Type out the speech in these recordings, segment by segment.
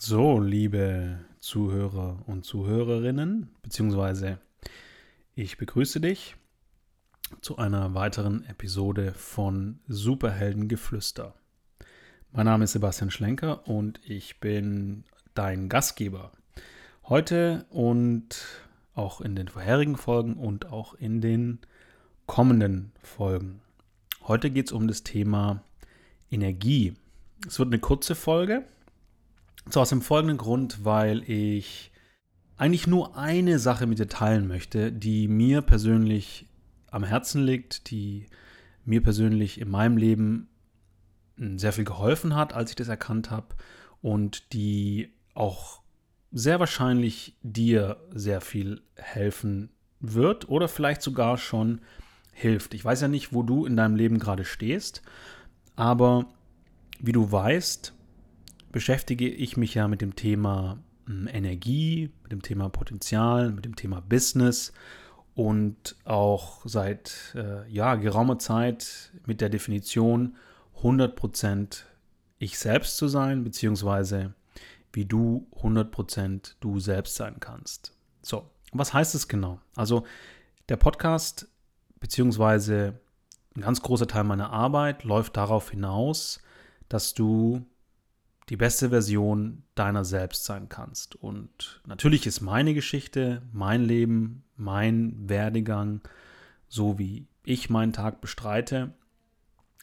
So, liebe Zuhörer und Zuhörerinnen, beziehungsweise ich begrüße dich zu einer weiteren Episode von Superheldengeflüster. Mein Name ist Sebastian Schlenker und ich bin dein Gastgeber. Heute und auch in den vorherigen Folgen und auch in den kommenden Folgen. Heute geht es um das Thema Energie. Es wird eine kurze Folge so aus dem folgenden Grund, weil ich eigentlich nur eine Sache mit dir teilen möchte, die mir persönlich am Herzen liegt, die mir persönlich in meinem Leben sehr viel geholfen hat, als ich das erkannt habe und die auch sehr wahrscheinlich dir sehr viel helfen wird oder vielleicht sogar schon hilft. Ich weiß ja nicht, wo du in deinem Leben gerade stehst, aber wie du weißt, beschäftige ich mich ja mit dem Thema hm, Energie, mit dem Thema Potenzial, mit dem Thema Business und auch seit äh, ja, geraumer Zeit mit der Definition 100% ich selbst zu sein, beziehungsweise wie du 100% du selbst sein kannst. So, was heißt es genau? Also der Podcast, beziehungsweise ein ganz großer Teil meiner Arbeit läuft darauf hinaus, dass du die beste Version deiner selbst sein kannst. Und natürlich ist meine Geschichte, mein Leben, mein Werdegang, so wie ich meinen Tag bestreite,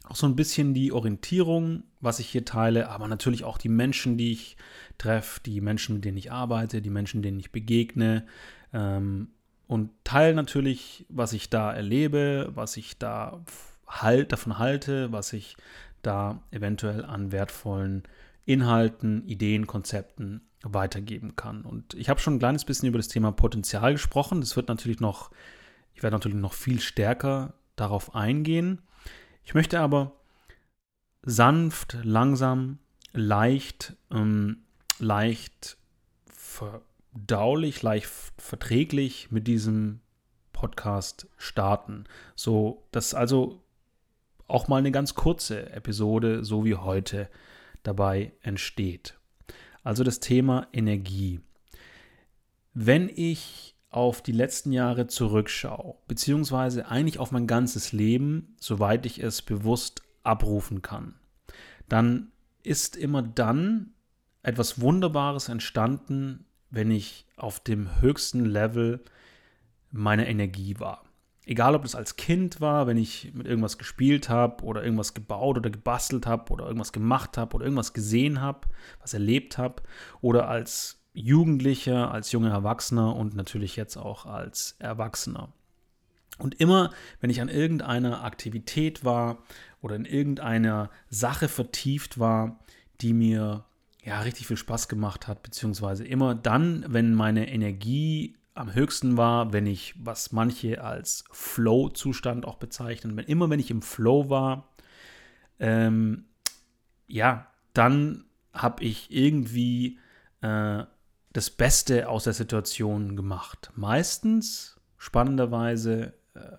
auch so ein bisschen die Orientierung, was ich hier teile, aber natürlich auch die Menschen, die ich treffe, die Menschen, mit denen ich arbeite, die Menschen, denen ich begegne. Ähm, und teile natürlich, was ich da erlebe, was ich da halt, davon halte, was ich da eventuell an wertvollen Inhalten, Ideen, Konzepten weitergeben kann. Und ich habe schon ein kleines bisschen über das Thema Potenzial gesprochen. Das wird natürlich noch, ich werde natürlich noch viel stärker darauf eingehen. Ich möchte aber sanft, langsam, leicht, ähm, leicht verdaulich, leicht verträglich mit diesem Podcast starten. So, dass also auch mal eine ganz kurze Episode, so wie heute, dabei entsteht. Also das Thema Energie. Wenn ich auf die letzten Jahre zurückschaue, beziehungsweise eigentlich auf mein ganzes Leben, soweit ich es bewusst abrufen kann, dann ist immer dann etwas Wunderbares entstanden, wenn ich auf dem höchsten Level meiner Energie war. Egal, ob das als Kind war, wenn ich mit irgendwas gespielt habe oder irgendwas gebaut oder gebastelt habe oder irgendwas gemacht habe oder irgendwas gesehen habe, was erlebt habe, oder als Jugendlicher, als junger Erwachsener und natürlich jetzt auch als Erwachsener. Und immer, wenn ich an irgendeiner Aktivität war oder in irgendeiner Sache vertieft war, die mir ja richtig viel Spaß gemacht hat, beziehungsweise immer dann, wenn meine Energie am höchsten war, wenn ich, was manche als Flow-Zustand auch bezeichnen, wenn, immer wenn ich im Flow war, ähm, ja, dann habe ich irgendwie äh, das Beste aus der Situation gemacht. Meistens, spannenderweise, äh,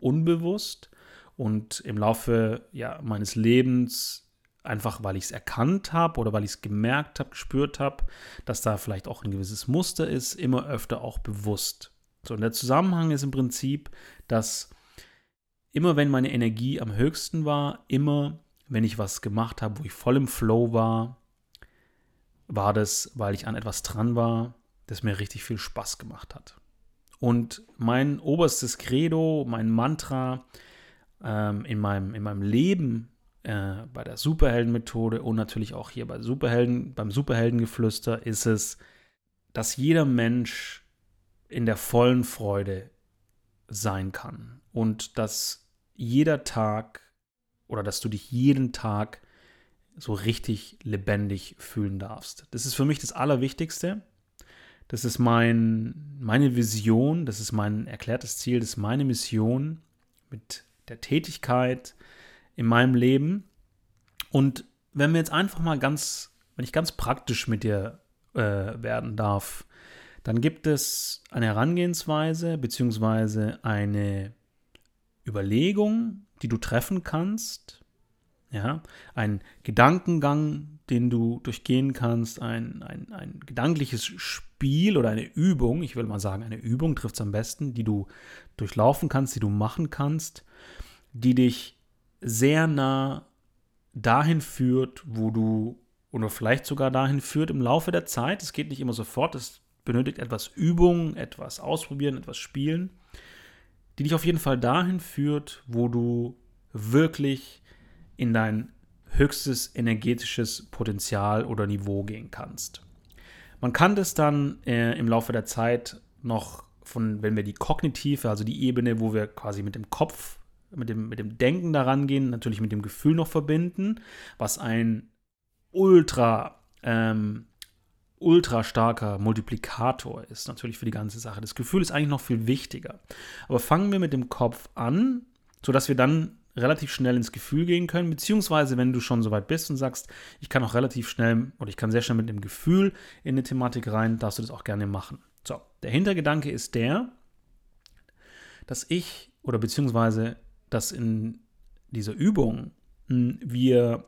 unbewusst und im Laufe ja, meines Lebens einfach weil ich es erkannt habe oder weil ich es gemerkt habe, gespürt habe, dass da vielleicht auch ein gewisses Muster ist, immer öfter auch bewusst. So, und der Zusammenhang ist im Prinzip, dass immer wenn meine Energie am höchsten war, immer wenn ich was gemacht habe, wo ich voll im Flow war, war das, weil ich an etwas dran war, das mir richtig viel Spaß gemacht hat. Und mein oberstes Credo, mein Mantra ähm, in, meinem, in meinem Leben äh, bei der Superheldenmethode und natürlich auch hier bei Superhelden, beim Superheldengeflüster ist es, dass jeder Mensch in der vollen Freude sein kann und dass jeder Tag oder dass du dich jeden Tag so richtig lebendig fühlen darfst. Das ist für mich das Allerwichtigste. Das ist mein, meine Vision, das ist mein erklärtes Ziel, das ist meine Mission mit der Tätigkeit, in meinem Leben. Und wenn wir jetzt einfach mal ganz, wenn ich ganz praktisch mit dir äh, werden darf, dann gibt es eine Herangehensweise beziehungsweise eine Überlegung, die du treffen kannst, Ja, ein Gedankengang, den du durchgehen kannst, ein, ein, ein gedankliches Spiel oder eine Übung, ich will mal sagen, eine Übung trifft es am besten, die du durchlaufen kannst, die du machen kannst, die dich sehr nah dahin führt, wo du, oder vielleicht sogar dahin führt im Laufe der Zeit. Es geht nicht immer sofort, es benötigt etwas Übung, etwas Ausprobieren, etwas Spielen, die dich auf jeden Fall dahin führt, wo du wirklich in dein höchstes energetisches Potenzial oder Niveau gehen kannst. Man kann das dann äh, im Laufe der Zeit noch von, wenn wir die kognitive, also die Ebene, wo wir quasi mit dem Kopf, mit dem, mit dem Denken daran gehen, natürlich mit dem Gefühl noch verbinden, was ein ultra, ähm, ultra starker Multiplikator ist, natürlich für die ganze Sache. Das Gefühl ist eigentlich noch viel wichtiger. Aber fangen wir mit dem Kopf an, sodass wir dann relativ schnell ins Gefühl gehen können, beziehungsweise wenn du schon so weit bist und sagst, ich kann auch relativ schnell oder ich kann sehr schnell mit dem Gefühl in eine Thematik rein, darfst du das auch gerne machen. So, der Hintergedanke ist der, dass ich oder beziehungsweise, dass in dieser Übung hm, wir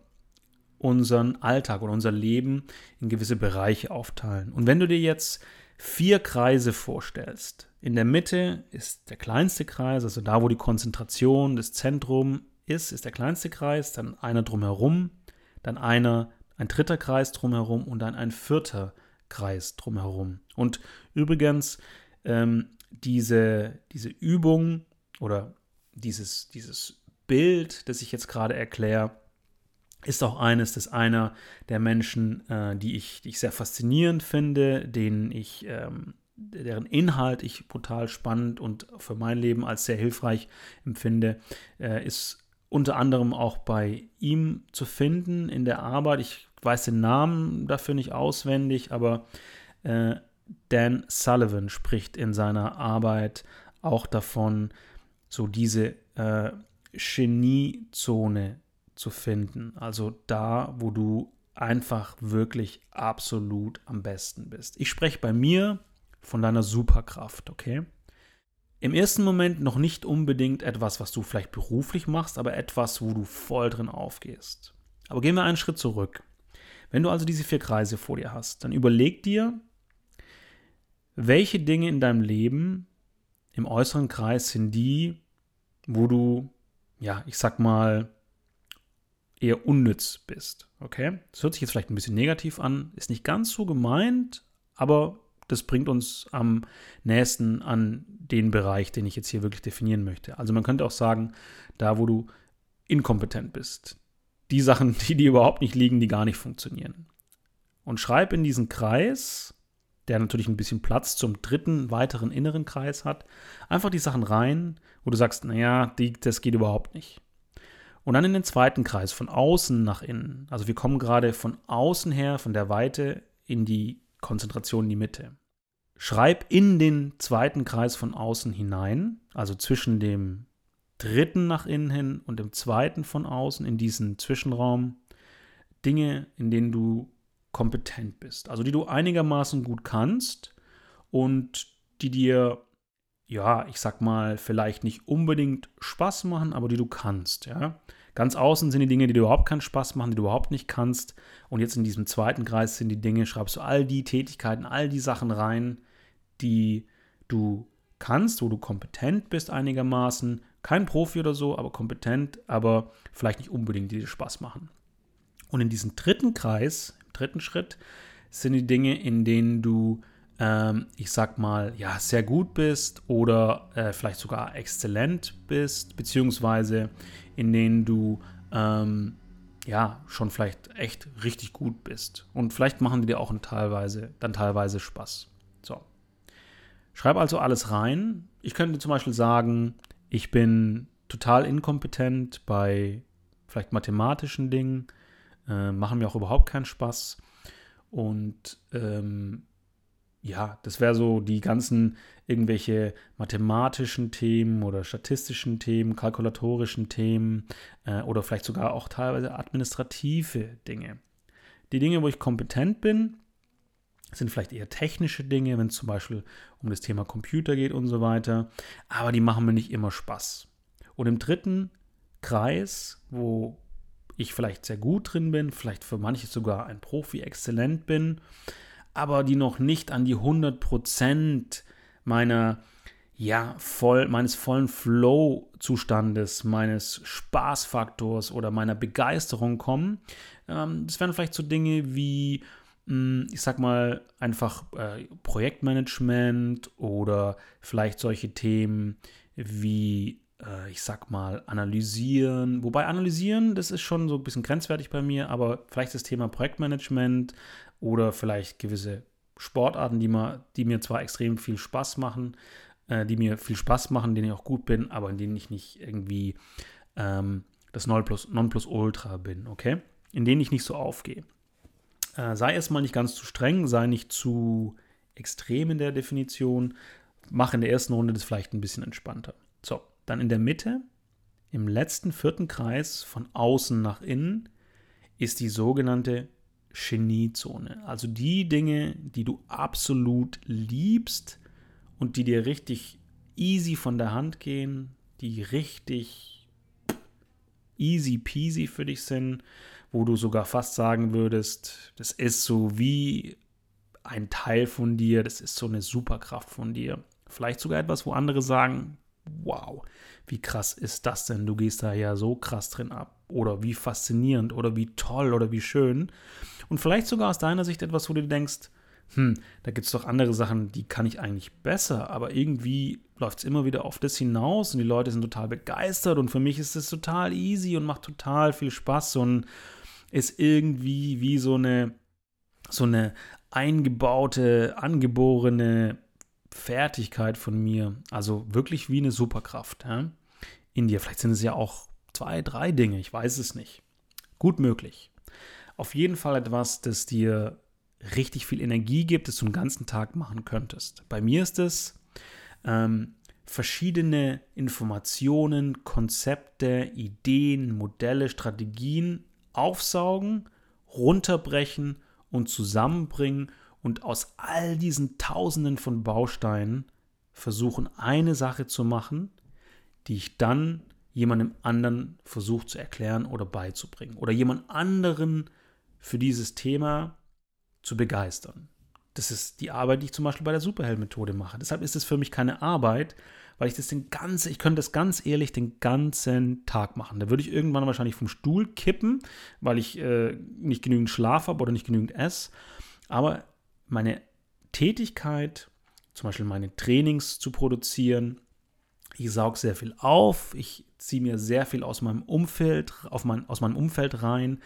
unseren Alltag oder unser Leben in gewisse Bereiche aufteilen. Und wenn du dir jetzt vier Kreise vorstellst, in der Mitte ist der kleinste Kreis, also da, wo die Konzentration, das Zentrum ist, ist der kleinste Kreis, dann einer drumherum, dann einer, ein dritter Kreis drumherum und dann ein vierter Kreis drumherum. Und übrigens, ähm, diese, diese Übung oder dieses, dieses Bild, das ich jetzt gerade erkläre, ist auch eines, das einer der Menschen, äh, die, ich, die ich sehr faszinierend finde, denen ich ähm, deren Inhalt ich brutal spannend und für mein Leben als sehr hilfreich empfinde, äh, ist unter anderem auch bei ihm zu finden in der Arbeit. Ich weiß den Namen dafür nicht auswendig, aber äh, Dan Sullivan spricht in seiner Arbeit auch davon, so diese äh, Geniezone zu finden. Also da, wo du einfach wirklich absolut am besten bist. Ich spreche bei mir von deiner Superkraft, okay? Im ersten Moment noch nicht unbedingt etwas, was du vielleicht beruflich machst, aber etwas, wo du voll drin aufgehst. Aber gehen wir einen Schritt zurück. Wenn du also diese vier Kreise vor dir hast, dann überleg dir, welche Dinge in deinem Leben im äußeren Kreis sind die, wo du, ja, ich sag mal, eher unnütz bist. Okay? Das hört sich jetzt vielleicht ein bisschen negativ an, ist nicht ganz so gemeint, aber das bringt uns am nächsten an den Bereich, den ich jetzt hier wirklich definieren möchte. Also man könnte auch sagen, da wo du inkompetent bist. Die Sachen, die dir überhaupt nicht liegen, die gar nicht funktionieren. Und schreib in diesen Kreis, der natürlich ein bisschen Platz zum dritten, weiteren inneren Kreis hat, einfach die Sachen rein, wo du sagst, naja, die, das geht überhaupt nicht. Und dann in den zweiten Kreis, von außen nach innen. Also wir kommen gerade von außen her, von der Weite in die Konzentration in die Mitte. Schreib in den zweiten Kreis von außen hinein, also zwischen dem dritten nach innen hin und dem zweiten von außen in diesen Zwischenraum, Dinge, in denen du kompetent bist, also die du einigermaßen gut kannst und die dir, ja, ich sag mal, vielleicht nicht unbedingt Spaß machen, aber die du kannst, ja. Ganz außen sind die Dinge, die dir überhaupt keinen Spaß machen, die du überhaupt nicht kannst. Und jetzt in diesem zweiten Kreis sind die Dinge, schreibst du all die Tätigkeiten, all die Sachen rein, die du kannst, wo du kompetent bist einigermaßen. Kein Profi oder so, aber kompetent, aber vielleicht nicht unbedingt, die dir Spaß machen. Und in diesem dritten Kreis, dritten Schritt, sind die Dinge, in denen du, ähm, ich sag mal, ja, sehr gut bist oder äh, vielleicht sogar exzellent bist, beziehungsweise in denen du ähm, ja schon vielleicht echt richtig gut bist. Und vielleicht machen die dir auch teilweise, dann teilweise Spaß. So. Schreib also alles rein. Ich könnte zum Beispiel sagen, ich bin total inkompetent bei vielleicht mathematischen Dingen, äh, machen mir auch überhaupt keinen Spaß. Und ähm, ja, das wäre so die ganzen irgendwelche mathematischen Themen oder statistischen Themen, kalkulatorischen Themen äh, oder vielleicht sogar auch teilweise administrative Dinge. Die Dinge, wo ich kompetent bin, sind vielleicht eher technische Dinge, wenn es zum Beispiel um das Thema Computer geht und so weiter, aber die machen mir nicht immer Spaß. Und im dritten Kreis, wo ich vielleicht sehr gut drin bin, vielleicht für manche sogar ein Profi exzellent bin, aber die noch nicht an die 100% meiner ja, voll, meines vollen Flow-Zustandes, meines Spaßfaktors oder meiner Begeisterung kommen. Ähm, das wären vielleicht so Dinge wie, mh, hm, ich sag mal, einfach äh, Projektmanagement oder vielleicht solche Themen wie, äh, ich sag mal, analysieren. Wobei analysieren, das ist schon so ein bisschen grenzwertig bei mir, aber vielleicht das Thema Projektmanagement oder vielleicht gewisse Sportarten, die, mal, die mir zwar extrem viel Spaß machen, äh, die mir viel Spaß machen, denen ich auch gut bin, aber in denen ich nicht irgendwie ähm, das Nonplusultra bin, okay? In denen ich nicht so aufgehe. Äh, sei erstmal nicht ganz zu streng, sei nicht zu extrem in der Definition. Mach in der ersten Runde das vielleicht ein bisschen entspannter. So, dann in der Mitte, im letzten vierten Kreis von außen nach innen, ist die sogenannte Geniezone. Also die Dinge, die du absolut liebst, und die dir richtig easy von der Hand gehen, die richtig easy peasy für dich sind, wo du sogar fast sagen würdest, das ist so wie ein Teil von dir, das ist so eine Superkraft von dir. Vielleicht sogar etwas, wo andere sagen, wow, wie krass ist das denn? Du gehst da ja so krass drin ab. Oder wie faszinierend oder wie toll oder wie schön. Und vielleicht sogar aus deiner Sicht etwas, wo du denkst, hm, da gibt es doch andere Sachen, die kann ich eigentlich besser, aber irgendwie läuft es immer wieder auf das hinaus und die Leute sind total begeistert und für mich ist es total easy und macht total viel Spaß und ist irgendwie wie so eine, so eine eingebaute, angeborene Fertigkeit von mir, also wirklich wie eine Superkraft ja? in dir. Vielleicht sind es ja auch zwei, drei Dinge, ich weiß es nicht. Gut möglich. Auf jeden Fall etwas, das dir richtig viel Energie gibt, das du den ganzen Tag machen könntest. Bei mir ist es ähm, verschiedene Informationen, Konzepte, Ideen, Modelle, Strategien aufsaugen, runterbrechen und zusammenbringen und aus all diesen Tausenden von Bausteinen versuchen, eine Sache zu machen, die ich dann jemandem anderen versuche zu erklären oder beizubringen oder jemand anderen für dieses Thema zu begeistern. Das ist die Arbeit, die ich zum Beispiel bei der Superheld-Methode mache. Deshalb ist es für mich keine Arbeit, weil ich das den ganzen, ich könnte das ganz ehrlich den ganzen Tag machen. Da würde ich irgendwann wahrscheinlich vom Stuhl kippen, weil ich äh, nicht genügend Schlaf habe oder nicht genügend esse. Aber meine Tätigkeit, zum Beispiel meine Trainings zu produzieren, ich sauge sehr viel auf, ich ziehe mir sehr viel aus meinem Umfeld, auf mein, aus meinem Umfeld rein.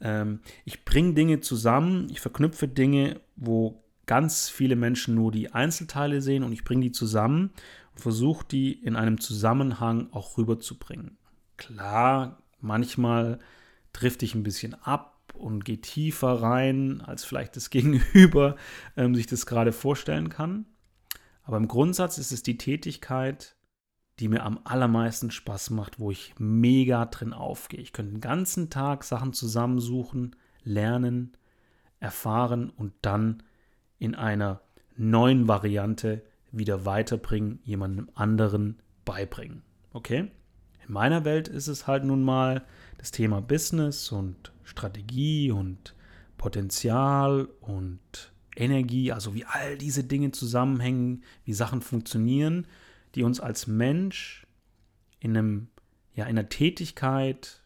Ähm, ich bringe Dinge zusammen, ich verknüpfe Dinge, wo ganz viele Menschen nur die Einzelteile sehen und ich bringe die zusammen und versuche die in einem Zusammenhang auch rüberzubringen. Klar, manchmal trifft ich ein bisschen ab und gehe tiefer rein, als vielleicht das Gegenüber ähm, sich das gerade vorstellen kann. Aber im Grundsatz ist es die Tätigkeit, die mir am allermeisten Spaß macht, wo ich mega drin aufgehe. Ich könnte den ganzen Tag Sachen zusammensuchen, lernen, erfahren und dann in einer neuen Variante wieder weiterbringen, jemandem anderen beibringen. Okay? In meiner Welt ist es halt nun mal das Thema Business und Strategie und Potenzial und Energie, also wie all diese Dinge zusammenhängen, wie Sachen funktionieren die uns als Mensch in einem, ja, in einer Tätigkeit,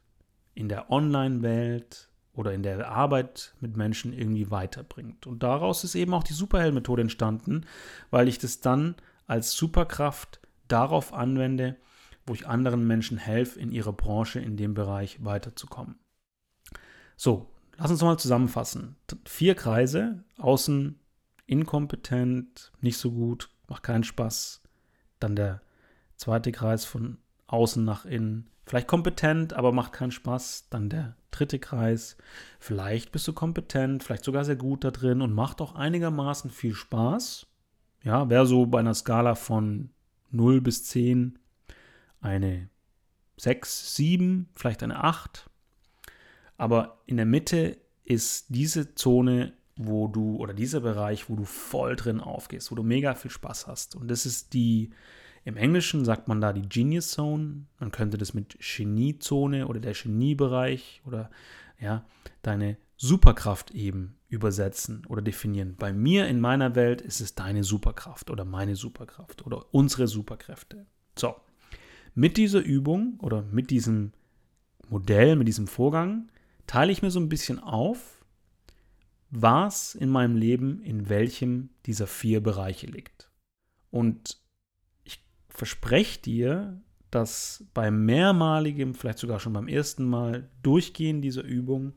in der Online-Welt oder in der Arbeit mit Menschen irgendwie weiterbringt. Und daraus ist eben auch die Superheld-Methode entstanden, weil ich das dann als Superkraft darauf anwende, wo ich anderen Menschen helfe, in ihrer Branche, in dem Bereich weiterzukommen. So, lass uns mal zusammenfassen. Vier Kreise, außen inkompetent, nicht so gut, macht keinen Spaß, dann der zweite Kreis von außen nach innen. Vielleicht kompetent, aber macht keinen Spaß. Dann der dritte Kreis. Vielleicht bist du kompetent, vielleicht sogar sehr gut da drin und macht auch einigermaßen viel Spaß. Ja, wäre so bei einer Skala von 0 bis 10 eine 6, 7, vielleicht eine 8. Aber in der Mitte ist diese Zone, wo du, oder dieser Bereich, wo du voll drin aufgehst, wo du mega viel Spaß hast. Und das ist die, Im Englischen sagt man da die Genius Zone. Man könnte das mit Geniezone oder der Geniebereich oder ja, deine Superkraft eben übersetzen oder definieren. Bei mir in meiner Welt ist es deine Superkraft oder meine Superkraft oder unsere Superkräfte. So, mit dieser Übung oder mit diesem Modell, mit diesem Vorgang teile ich mir so ein bisschen auf, was in meinem Leben in welchem dieser vier Bereiche liegt. Und ich verspreche dir, dass beim mehrmaligen, vielleicht sogar schon beim ersten Mal Durchgehen dieser Übung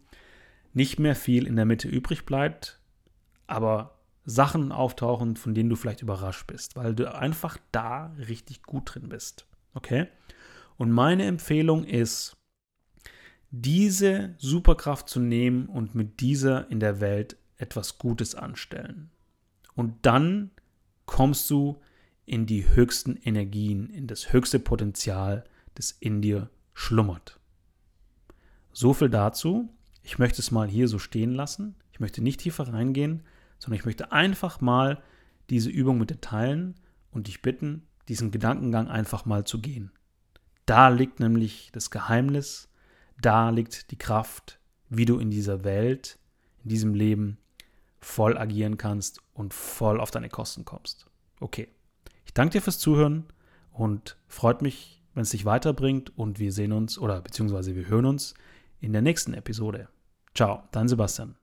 nicht mehr viel in der Mitte übrig bleibt, aber Sachen auftauchen, von denen du vielleicht überrascht bist, weil du einfach da richtig gut drin bist. Okay? Und meine Empfehlung ist, diese Superkraft zu nehmen und mit dieser in der Welt etwas Gutes anstellen. Und dann kommst du in die höchsten Energien, in das höchste Potenzial, das in dir schlummert. So viel dazu. Ich möchte es mal hier so stehen lassen. Ich möchte nicht tiefer reingehen, sondern ich möchte einfach mal diese Übung mit dir teilen und dich bitten, diesen Gedankengang einfach mal zu gehen. Da liegt nämlich das Geheimnis, da liegt die Kraft, wie du in dieser Welt, in diesem Leben voll agieren kannst und voll auf deine Kosten kommst. Okay. Ich danke dir fürs Zuhören und freut mich, wenn es dich weiterbringt und wir sehen uns oder beziehungsweise wir hören uns in der nächsten Episode. Ciao, dein Sebastian.